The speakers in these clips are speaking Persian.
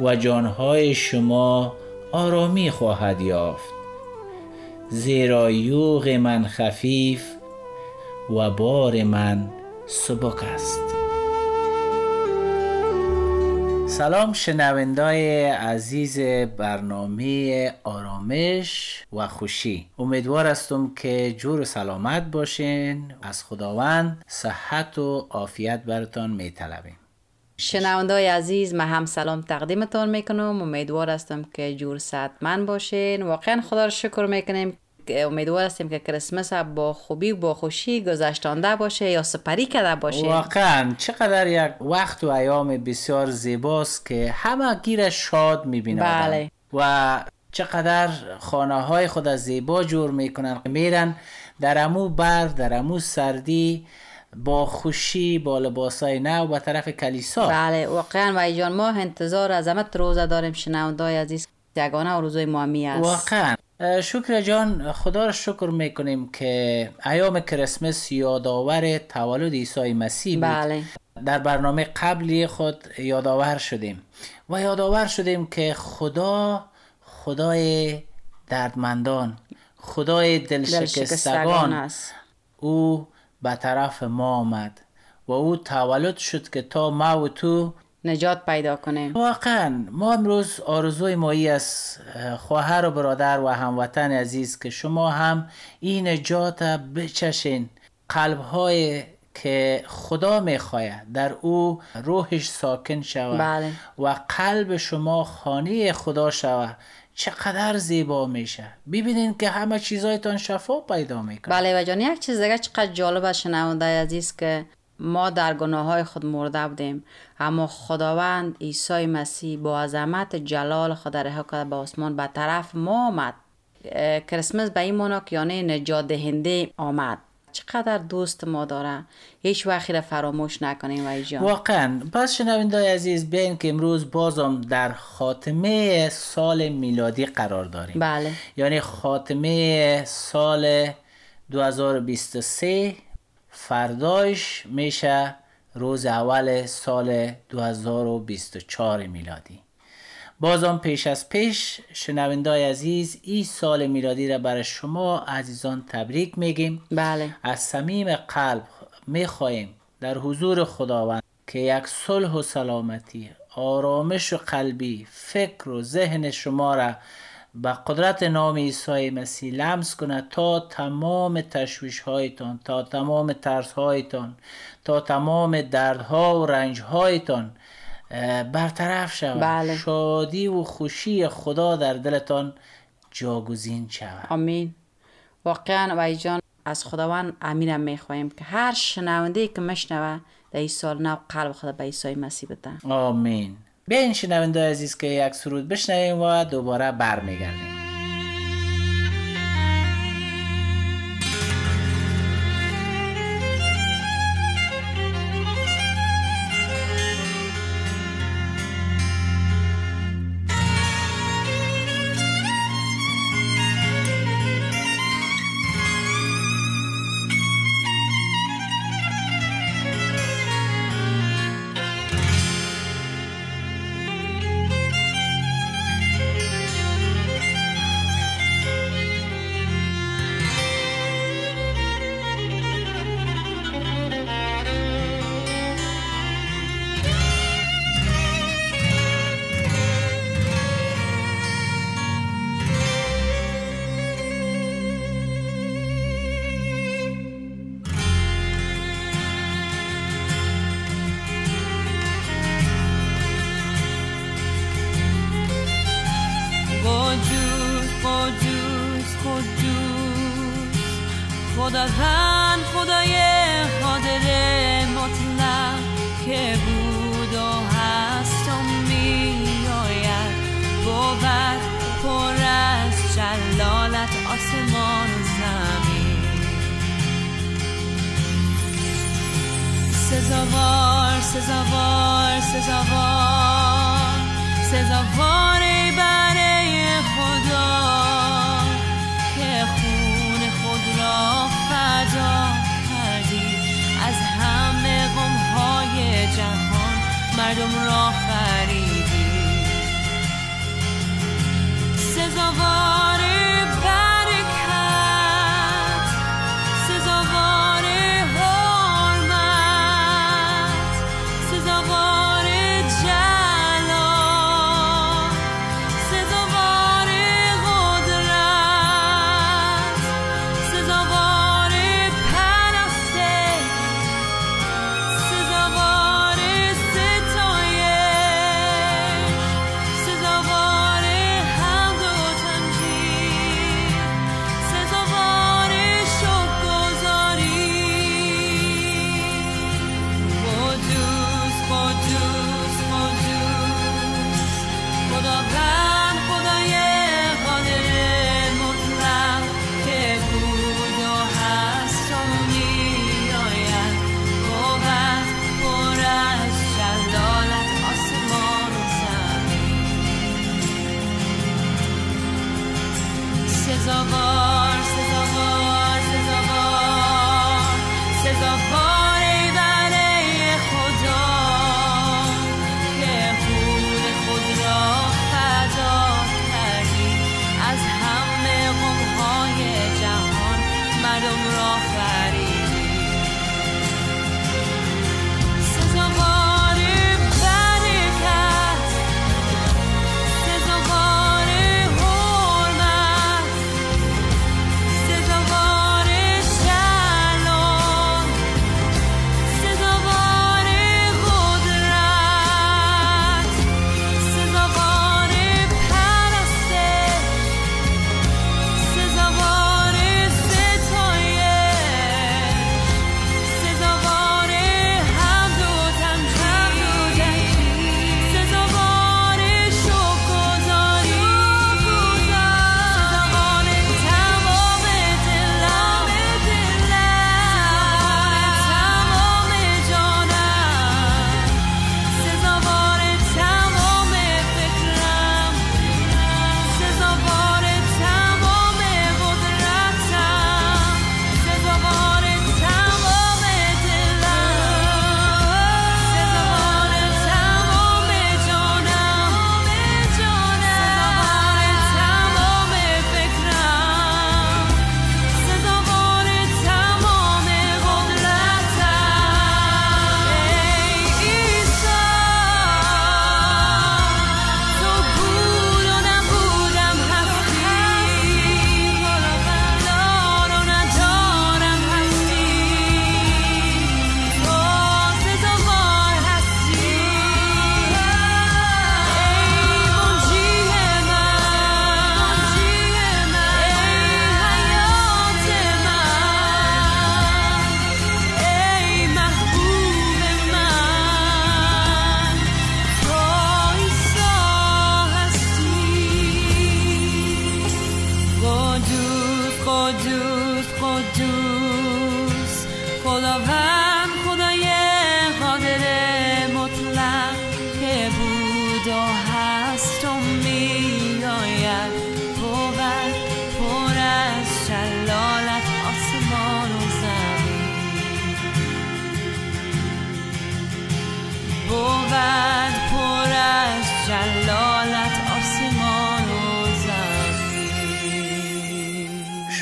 و جانهای شما آرامی خواهد یافت. زیرا یوغ من خفیف و بار من سبک است. سلام شنوندای عزیز برنامه آرامش و خوشی. امیدوار هستم که جور سلامت باشین. از خداوند صحت و عافیت برتان می طلبیم شنوندای عزیز من هم سلام تقدیمتان می‌کنم. امیدوار هستم که جور من باشین. واقعا خدا رو شکر می‌کنیم امیدوار هستیم که کریسمس با خوبی و با خوشی گذشتانده باشه یا سپری کرده باشه. واقعا چقدر یک وقت و ایام بسیار زیباست که همه گیر شاد می‌بینه بله. و چقدر خانه های خود زیبا جور می‌کنن میرن در امو برف در امو سردی. با خوشی با لباسای نو به طرف کلیسا. بله واقعا و جان ما انتظار از روزه داریم شنوندای عزیز یگانه روزای مامی است. واقعا. شکر جان خدا را شکر می‌کنیم که ایام کریسمس یادآور تولد عیسی مسیح بود. بله. در برنامه قبلی خود یادآور شدیم. و یادآور شدیم که خدا خدای دردمندان خدای دلشکستگان است. او به طرف ما آمد و او تولد شد که تا ما و تو نجات پیدا کنیم واقعا ما امروز آرزوی مایی از خواهر و برادر و هموطن عزیز که شما هم این نجات بچشین. قلب های که خدا می‌خواهد در او روحش ساکن شود بله. و قلب شما خانه خدا شود. چقدر زیبا میشه. ببینین که همه چیزایتان شفا پیدا می‌کنه. بله و جان یک چیز دیگه چقدر جالب شنونده عزیز که ما در گناه های خود مرده بودیم. اما خداوند عیسی مسیح با عظمت جلال خود رها کرده به آسمان به طرف ما آمد. کریسمس به این مانا که یعنی نجات دهنده آمد. چقدر دوست ما داره هیچ وقتی را فراموش نکنیم و جان. واقعا. پس شنوینده عزیز بین که امروز بازم در خاتمه سال میلادی قرار داریم. بله. یعنی خاتمه سال 2023 فرداش میشه روز اول سال 2024 میلادی. بازم پیش از پیش شنوندای عزیز این سال میلادی را برای شما عزیزان تبریک میگیم. بله. از صمیم قلب می‌خواهیم در حضور خداوند که یک صلح و سلامتی آرامش و قلبی فکر و ذهن شما را به قدرت نام عیسی مسیح لمس کنه تا تمام تشویش هایتان تا تمام ترس هایتان تا تمام دردها و رنج هایتان برطرف شود. بله. شادی و خوشی خدا در دلتان جاگزین شود. آمین. واقعا و جان از خداوند امینم می‌خواهیم که هر شنونده که مشنوه در این سال نو قلب خدا به عیسی مسیح بده. آمین. بیاین شنونده عزیز که یک سرود بشنویم و دوباره برمیگردیم. از جلالت آسمان و زمین. سزاوار سزاوار سزاوار سزاوار برای خدا که خون خود را فدا کردی. از همه غمهای جهان مردم را خریدی. سزاوار قدوس قدوس قدوس خداوند.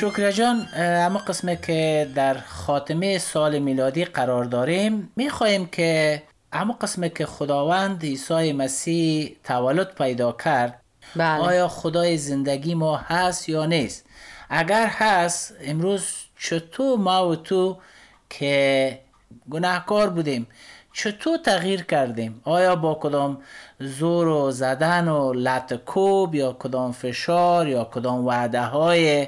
شکر جان اما قسمه که در خاتمه سال میلادی قرار داریم می‌خواهیم که اما قسمه که خداوند عیسی مسیح تولد پیدا کرد بله. آیا خدای زندگی ما هست یا نیست اگر هست امروز چطور ما و تو که گناهکار بودیم چطور تغییر کردیم آیا با کدام زور و زدن و لط کوب یا کدام فشار یا کدام وعده های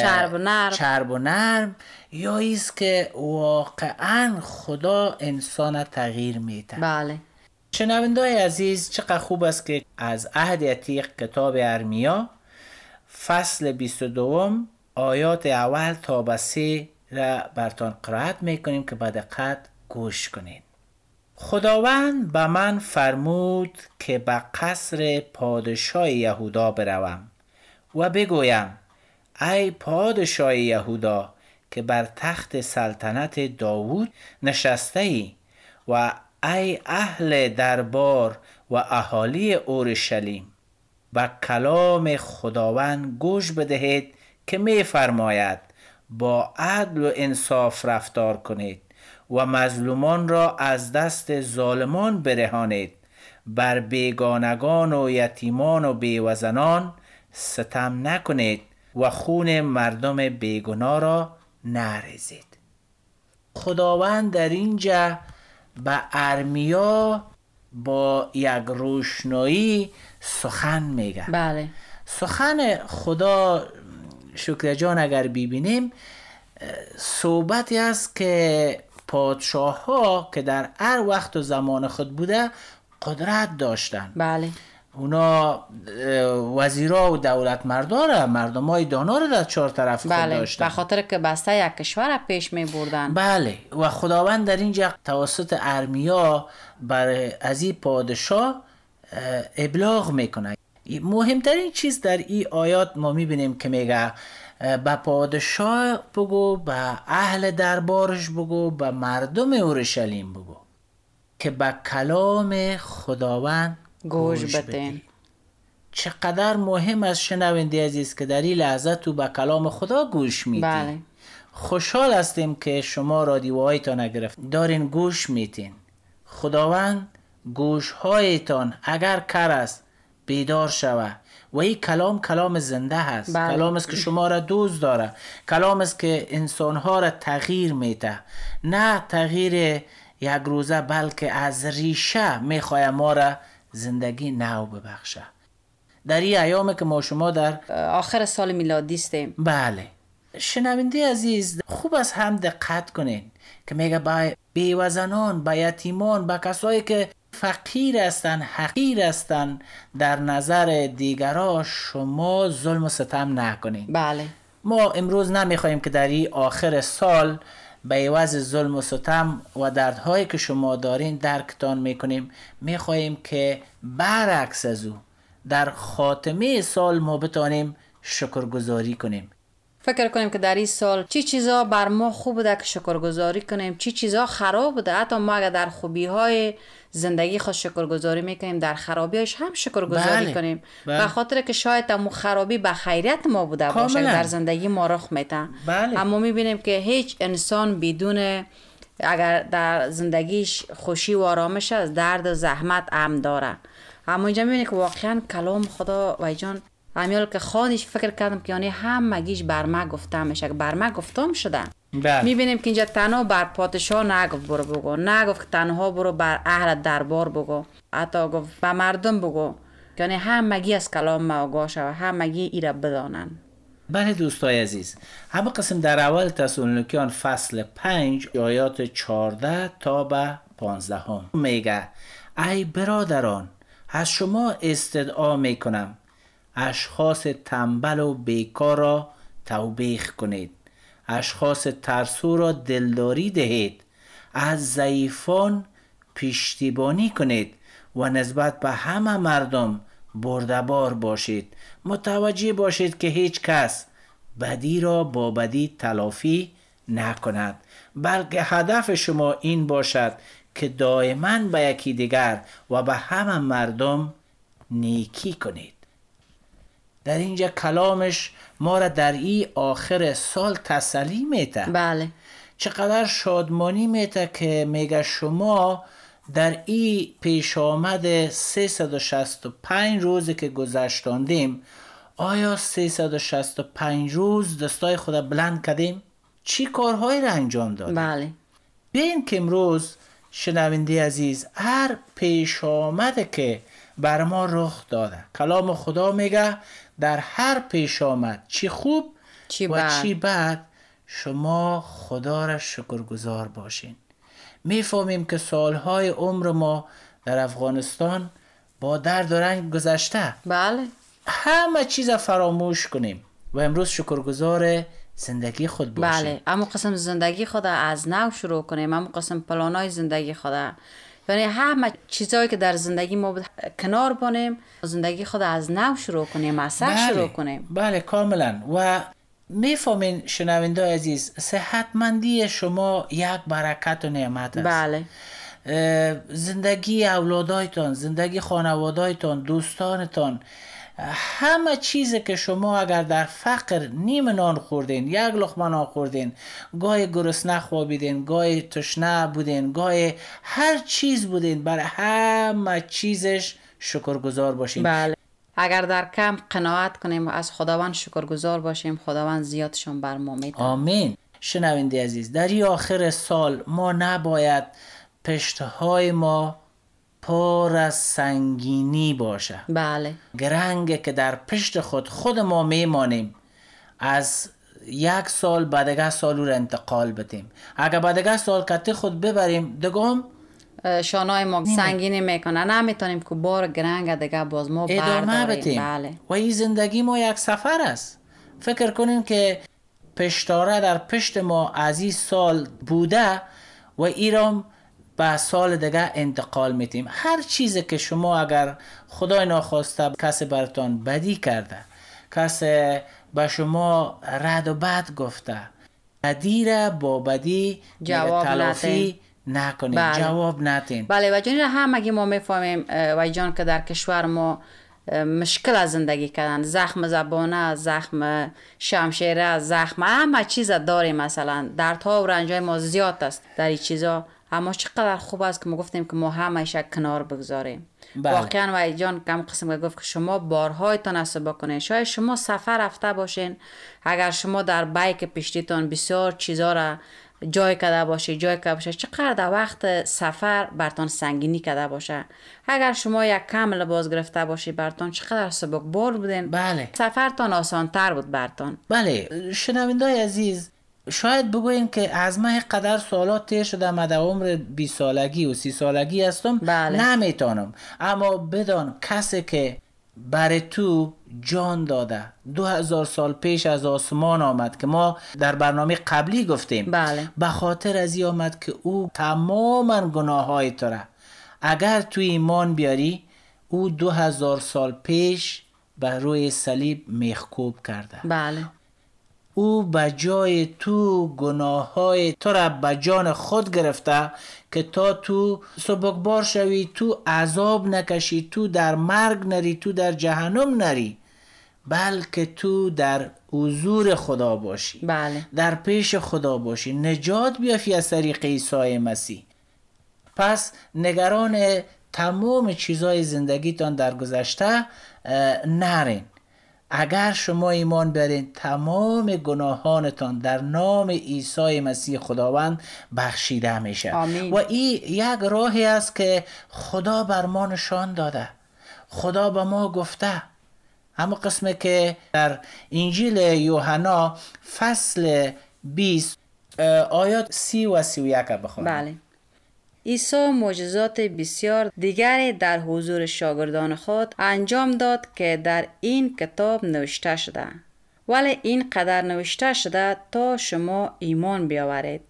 چرب و نرم. چرب و نرم. یا ایست که واقعا خدا انسان تغییر میده. بله. شنوندای عزیز چقدر خوب است که از عهد عتیق کتاب ارمیا فصل 22 آیات اول تا به سه را برتان قرائت می‌کنیم که به دقت گوش کنید خداوند به من فرمود که به قصر پادشاه یهودا بروم و بگویم ای پادشاه یهودا که بر تخت سلطنت داوود نشسته ای و ای اهل دربار و اهالی اورشلیم و کلام خداوند گوش بدهید که می فرماید با عدل و انصاف رفتار کنید و مظلومان را از دست ظالمان برهانید. بر بیگانگان و یتیمان و بیوزنان ستم نکنید. و خون مردم بیگناه را نریزید خداوند در اینجا به ارمیا با یک روشنایی سخن میگه. بله. سخن خدا شکر جان اگر ببینیم صحبتی است که پادشاه ها که در هر وقت و زمان خود بوده قدرت داشتن. بله. اونا وزیرا و دولت مرداره. مردم های دانا رو در چهار طرف خود بله داشتن. به خاطر که بسته یک کشور پیش می بردن. بله و خداوند در اینجا توسط ارمیا بر از این پادشاه اه، ابلاغ می‌کنه. مهمترین چیز در این آیات ما می‌بینیم که میگه به پادشاه بگو به اهل دربارش بگو به مردم اورشلیم بگو که به کلام خداوند گوش. بدین. چقدر مهم است شنونده عزیز که در این لحظه تو به کلام خدا گوش میدی بله. خوشحال هستیم که شما رادیوهایتان نگرفت دارین گوش میتین خداوند گوشهایتان اگر کر است بیدار شوه. و این کلام کلام زنده هست. بله. کلام است که شما را دوست داره. کلام است که انسانها را تغییر میده. نه تغییر یک روزه بلکه از ریشه می‌خواه ما را زندگی نو ببخشه. در این ایامه که ما شما در آخر سال میلادی استیم بله. شنونده عزیز خوب از هم دقت کنین که میگه با بیوزنان با یتیمان با کسایی که فقیر هستن حقیر هستن در نظر دیگرها شما ظلم و ستم نکنین. بله. ما امروز نمی‌خواهیم که در این آخر سال به عوض ظلم و ستم و دردهایی که شما دارین درکتان می‌کنیم. می‌خواهیم که برعکس از او در خاتمه سال ما بتانیم شکرگزاری کنیم. فکر کنیم که در این سال چی چیزا بر ما خوب بوده که شکرگزاری کنیم چی چیزا خراب بوده حتی ما اگر در خوبی های زندگی خود شکرگزاری می‌کنیم در خرابیش هم شکرگزاری بله، کنیم بله. به خاطر که شاید امو خرابی به خیریت ما بوده باشه. در زندگی ما رخ میده بله. اما می‌بینیم که هیچ انسان بدون اگر در زندگیش خوشی و آرامش از درد و زحمت ام داره اما اینجا می‌بینی که واقعا کلام خدا و جان امیال که خودش فکر کردم که یعنی همگیش بر ما که بر ما گفتم شده. بله. می‌بینیم که اینجا تنها بر پادشاه نگفت برو بگو. نگفت که تنها برو بر اهل دربار بگو. حتی گفت به مردم بگو. یعنی همگی از کلام ما آگاه شود همگی ای را بدانن. بله دوستای عزیز همه قسم در اول تسالونیکیان فصل 5 آیات 14 تا به 15 هم میگه ای برادران از شما استدعا می‌کنم. اشخاص تنبل و بیکار را توبیخ کنید. اشخاص ترسو را دلداری دهید. از ضعیفان پشتیبانی کنید و نسبت به همه مردم بردبار باشید. متوجه باشید که هیچ کس بدی را با بدی تلافی نکند. بلکه هدف شما این باشد که دائما به یکی دیگر و به همه مردم نیکی کنید. در اینجا کلامش ما را در این آخر سال تسلی میده بله چقدر شادمانی میده که میگه شما در این پیش آمد 365 روزی که گذشتاندیم آیا 365 روز دستای خدا بلند کردیم؟ چی کارهایی را انجام دادیم؟ بله بیاین که امروز شنونده عزیز هر پیش آمده که بر ما رخ داده. کلام خدا میگه در هر پیش آمد چی خوب چی و؟ چی بعد شما خدا را شکرگزار باشین. می‌فهمیم که سالهای عمر ما در افغانستان با درد و رنج گذشته. بله. همه چیز را فراموش کنیم و امروز شکرگزار زندگی خود باشیم. بله. اما قسم زندگی خود از نو شروع کنیم. اما قسم پلانای زندگی خود یعنی همه چیزهایی که در زندگی ما بود کنار بانیم زندگی خود از نو شروع کنیم از سر شروع کنیم. بله کاملا. و می‌فهمین شنونده عزیز صحتمندی شما یک برکت و نعمت است. بله. زندگی اولادایتان زندگی خانوادایتان دوستانتان همه چیزی که شما اگر در فقر نیم نان خوردین یک لقمه نان خوردین گاهی گرسنه خوابیدین گاهی تشنه بودین گاهی هر چیز بودین برای همه چیزش شکرگزار باشین. بله. اگر در کم قناعت کنیم و از خداوند شکرگزار باشیم خداوند زیادشون بر ما میده آمین. شنونده عزیز در این آخر سال ما نباید پشتهای ما پر از سنگینی باشه. بله. گرنگه که در پشت خود خود ما میمانیم از یک سال بعدگه سال او را انتقال بدیم. اگر بعدگه سال کتی خود ببریم دگم شانای ما سنگینی می‌کنه. نمی‌تونیم که بار گرنگ دیگه باز ما ادامه برداریم. بدیم. بله. و این زندگی ما یک سفر است. فکر کنیم که پشتاره در پشت ما از این سال بوده و ایرام به سال دیگه انتقال میتیم هر چیزی که شما اگر خدای ناخواسته کسی برتان بدی کرده کسی به شما رد و بد گفته بدی را با بدی جواب تلافی نکنید بله. جواب نتین. بله و جانی را همگی ما می‌فهمیم و جان که در کشور ما مشکل از زندگی کردن. زخم زبانه زخم شمشیره زخم همه چیز داریم مثلا. دردها و رنجای ما زیاد است در این چیزا. اما چقدر خوب است که ما گفتیم که ما همه کنار بگذاریم. بله. واقعا و جان کم قسم که گفت که شما بارهایتان است بکنین شاید شما سفر رفته باشین. اگر شما در بایک پشتیتان بسیار چیزا را جای کده باشه جای کده باشه چقدر در وقت سفر برتان سنگینی کده باشه. اگر شما یک کم لباس گرفته باشی برتان چقدر سبک بار بودین. بله. سفرتان آسان تر بود برتان. بله. شنونده عزیز شاید بگوین که از من قدر سالات تیر شده من در عمر 20 سالگی و 30 سالگی هستم. بله. نمی‌تونم. اما بدان کسی که بر تو جان داده. دو هزار سال پیش از آسمان آمد که ما در برنامه قبلی گفتیم. بله. به خاطر از این آمد که او تماما گناه های تو را. اگر تو ایمان بیاری او دو هزار سال پیش بر روی صلیب میخکوب کرده. بله. او به جای تو گناه های تو را به جان خود گرفته که تا تو سبکبار شوی تو عذاب نکشی تو در مرگ نری تو در جهنم نری بلکه تو در حضور خدا باشی. بله. در پیش خدا باشی. نجات بیافی از طریق عیسی مسیح. پس نگران تمام چیزهای زندگیتان در گذشته نرین. اگر شما ایمان برین تمام گناهانتان در نام عیسی مسیح خداوند بخشیده میشه. آمین. و این یک راهی است که خدا بر ما نشان داده. خدا به ما گفته. همون قسمه که در انجیل یوحنا فصل 20 اه، آیات سی و سی و یک بخونیم. بله. عیسی معجزات بسیار دیگری در حضور شاگردان خود انجام داد که در این کتاب نوشته شده. ولی این قدر نوشته شده تا شما ایمان بیاورید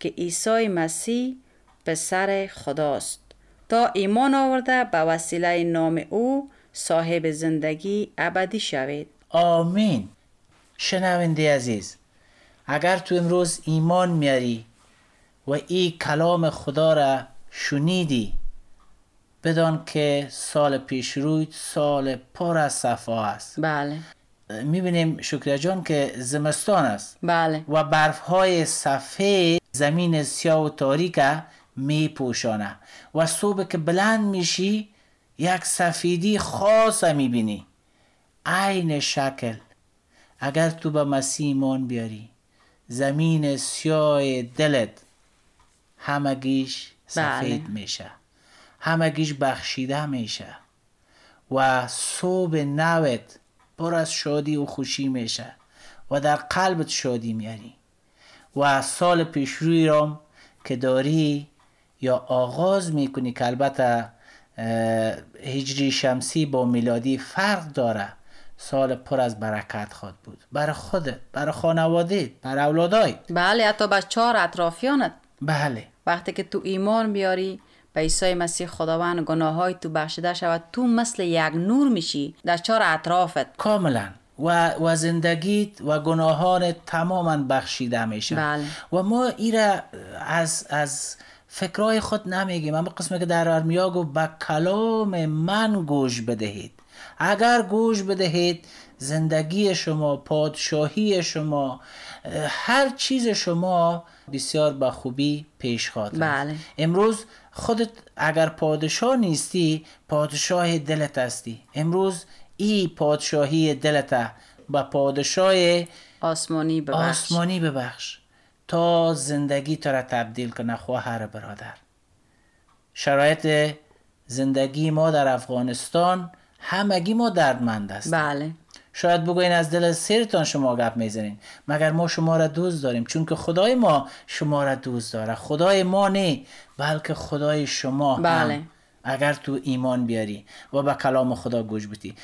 که عیسی مسیح پسر خداست. تا ایمان آورده به وسیله نام او صاحب زندگی ابدی شوید. آمین. شنونده عزیز اگر تو امروز ایمان میاری و این کلام خدا را شنیدی. بدان که سال پیش روی سال پر از صفا است. بله. می‌بینیم شکر جان که زمستان است. بله. و برف های سفید زمین سیاه و تاریک می پوشانه و صبح که بلند میشی یک سفیدی خاص می‌بینی. عین شکل. اگر تو به مسیح ایمان بیاری زمین سیاه دلت همگیش سفید بله. میشه. همگیش بخشیده میشه. و صبح نوت پر از شادی و خوشی میشه. و در قلبت شادی میاری. و سال پیشروی را که داری یا آغاز می‌کنی که البته هجری شمسی با میلادی فرق داره. سال پر از برکت خواد بود. برای خودت برای خانواده برای اولادای بله حتی چهار اطرافیانت. بله. وقتی که تو ایمان بیاری به عیسی مسیح خداوند گناه های تو بخشیده شود تو مثل یک نور میشی در چهار اطرافت. کاملا. و, و زندگیت و گناهان تماما بخشیده میشه. بله. و ما ایره از از فکرای خود نمیگیم اما قسمی که در ارمیا گفت به کلام من گوش بدهید. اگر گوش بدهید زندگی شما پادشاهی شما هر چیز شما بسیار به خوبی پیش خواهد. بله. امروز خودت اگر پادشاه نیستی پادشاه دلت هستی. امروز ای پادشاهی دلت به پادشاه آسمانی ببخش. آسمانی ببخش. تا زندگی تو را تبدیل کنه خواهر برادر. شرایط زندگی ما در افغانستان همگی ما دردمند است. بله. شاید بگوین از دل سرتان شما گپ می‌زنین. مگر ما شما را دوست داریم؟ چون که خدای ما شما را دوست داره. خدای ما نه بلکه خدای شما بله. هم اگر تو ایمان بیاری و به کلام خدا گوش بدی.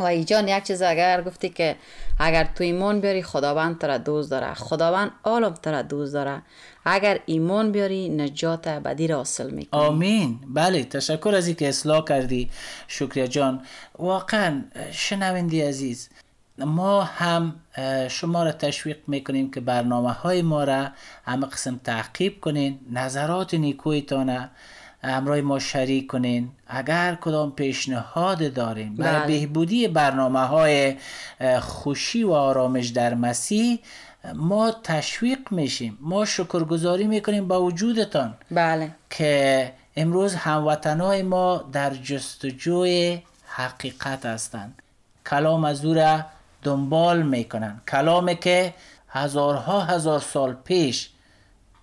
و ایجان یک چیز اگر گفتی که اگر تو ایمان بیاری خداوند تو را دوست داره. خداوند عالم تو را دوست داره. اگر ایمان بیاری نجات ابدی را حاصل می‌کنی. آمین. بله تشکر از اینکه اصلاح کردی. شکریه جان. واقعا شنوندی عزیز ما هم شما را تشویق می‌کنیم که برنامه های ما را همه قسم تعقیب کنین. نظرات نیکویتان همراه ما شریک کنین. اگر کدام پیشنهاد دارین. برای بله. بهبودی برنامه های خوشی و آرامش در مسیح ما تشویق میشیم. ما شکرگزاری می‌کنیم با وجودتان. بله. که امروز هموطنهای ما در جستجوی حقیقت هستند. کلام از او را دنبال می‌کنن کلامی که هزارها هزار سال پیش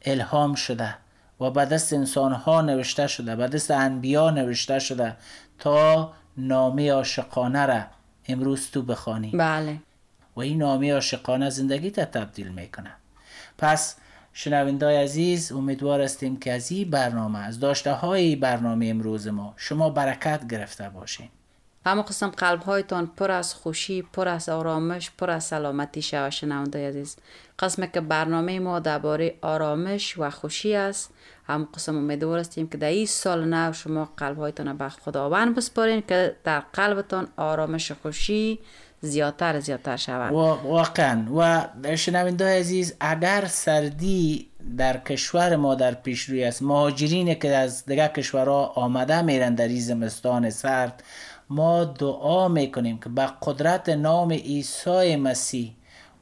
الهام شده. و به دست انسان ها نوشته شده به دست انبیا نوشته شده تا نامه عاشقانه را امروز تو بخوانی. بله. و این نامه عاشقانه زندگی تا تبدیل می‌کنه. پس شنوندای عزیز امیدوار هستیم که از این برنامه از داشته های برنامه امروز ما شما برکت گرفته باشین. همه قسم قلب هایتان پر از خوشی پر از آرامش پر از سلامتی شود شنونده عزیز. قسم که برنامه ما درباره آرامش و خوشی است. هم قسم امیدوار هستیم که در این سال نو شما قلب هایتان به خداوند بسپارین که در قلبتان آرامش و خوشی زیادتر زیادتر شود. واقعا و شنوندای عزیز اگر سردی در کشور ما در پیش روی است مهاجرینی که از دیگه کشورها آمده میرن در این زمستان سرد ما دعا می‌کنیم که به قدرت نام عیسی مسیح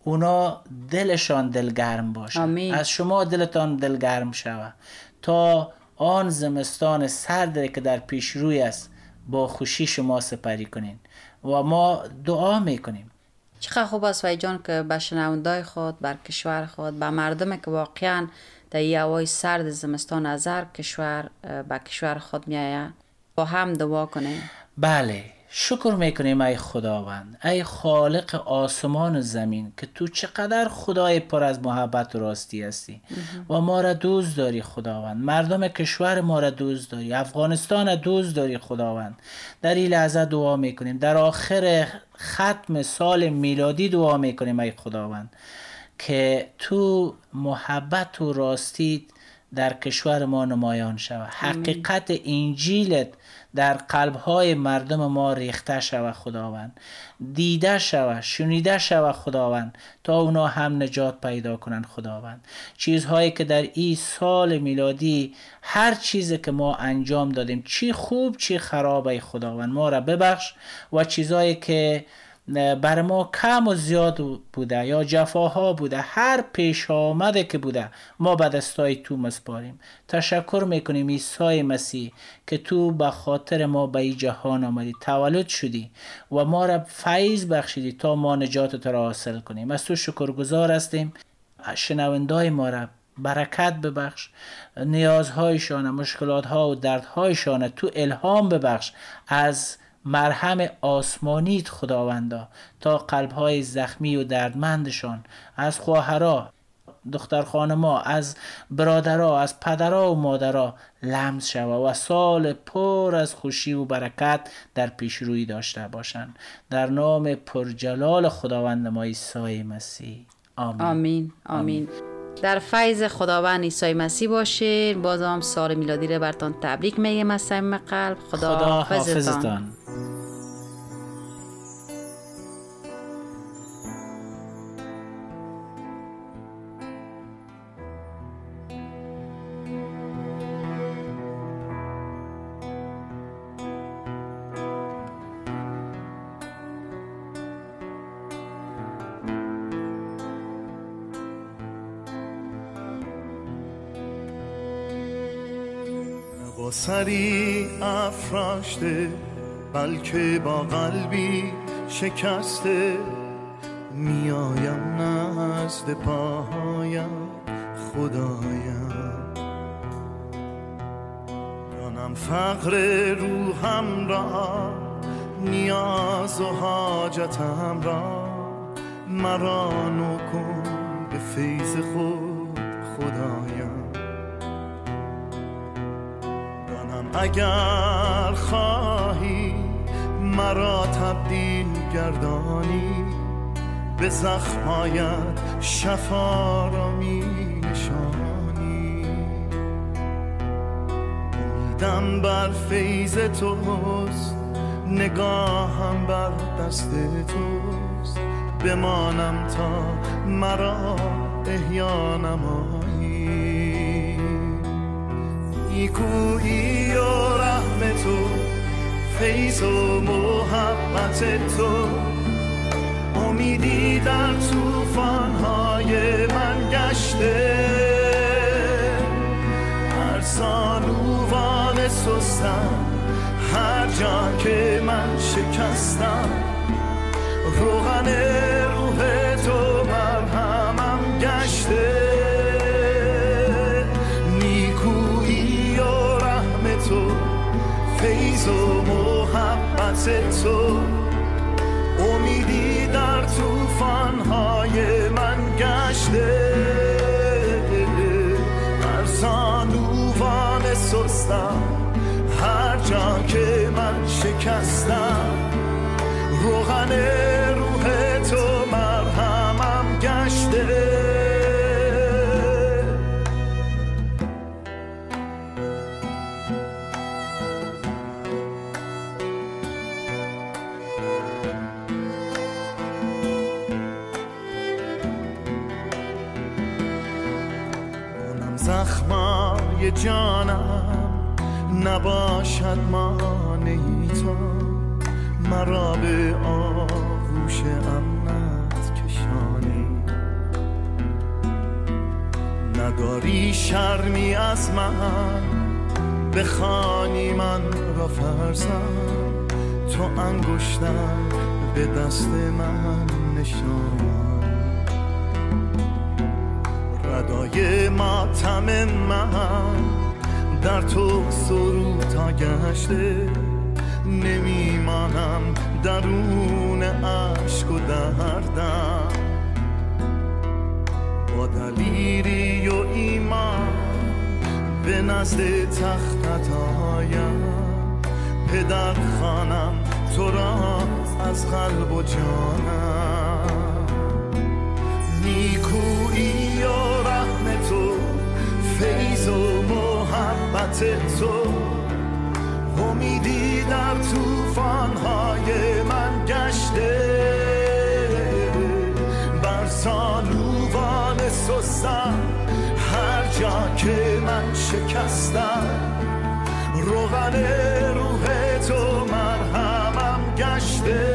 اونا دلشان دلگرم باشه. آمین. از شما دلتان دلگرم شود. تا آن زمستان سرد که در پیش روی است با خوشی شما سپری کنین و ما دعا می‌کنیم. چقدر خوب است وای جان که به شنوندای خود بر کشور خود به مردم که واقعا در این هوای سرد زمستان از هر کشور به کشور خود میآید با هم دعا کنیم. بله. شکر می‌کنیم ای خداوند ای خالق آسمان و زمین که تو چقدر خدای پر از محبت و راستی هستی و ما را دوست داری خداوند. مردم کشور ما را دوست داری افغانستان را دوست داری خداوند. در این لحظه دعا می‌کنیم. در آخر ختم سال میلادی دعا می‌کنیم ای خداوند که تو محبت و راستی در کشور ما نمایان شود. حقیقت انجیلت در قلبهای مردم ما ریخته شود خداوند. دیده شود شنیده شود خداوند. تا اونا هم نجات پیدا کنند خداوند. چیزهایی که در این سال میلادی هر چیزی که ما انجام دادیم چی خوب چی خراب ای خداوند. ما را ببخش و چیزهایی که بر ما کم و زیاد بوده یا جفاها بوده. هر پیش آمده که بوده ما به دستای تو مسپاریم تشکر می‌کنیم عیسی مسیح که تو به خاطر ما به این جهان آمدی تولد شدی و ما را فیض بخشیدی تا ما نجات تو را حاصل کنیم. از تو شکرگزار هستیم. شنوندای ما را برکت ببخش. نیازهایشان مشکلات ها و دردهایشان تو الهام ببخش. از مرهم آسمانیت خداوندا تا قلبهای زخمی و دردمندشان از خواهرها دختر خانما از برادرها از پدرها و مادرها لمس شود و سال پر از خوشی و برکت در پیشروی داشته باشند. در نام پرجلال خداوند ما عیسی مسیح. آمین. آمین. آمین. در فیض خداوند عیسی مسیح باشید باز هم سال میلادی رو برتان تبریک میگم از صمیم قلب. خدا, خدا حافظتان. حافظتان. سری افراشته بلکه با قلبی شکسته. میایم نزد پاهایم خدایم. دانم فقر روحم را نیاز و حاجتم را. مرا نو کن به فیض خود اگر خواهی مرا تبدیل گردانی به زخمایت شفا را می نشانی امیدم بر فیض توست نگاهم بر دست توست. بمانم تا مرا احیا نمایی. تو فیض و محبت تو. امیدی در توفانهای من گشته. هر سانوان سستم هر جا که من شکستم. روغن محبت تو. امیدی در توفانهای من گشته. هر سانوان سستم هر جا که من شکستم روغن جانم نباشد مانعی تو. مرا به آغوش امنت کشانی. نداری شرمی از من بخوانی من را فرزم تو انگشتم به دست من نشان ردای ماتم من در تو سروتا گشته نمیمانم درون عشق و دردم. با دلیری و ایمان به نزد تختت آیم پدر خانم تو را از قلب و جانم. نیکویی و رحم تو فیض و محبت تو. امیدی در توفان های من گشته. بر سالوان سستم هر جا که من شکستم. روغن روح تو مرهمم گشته.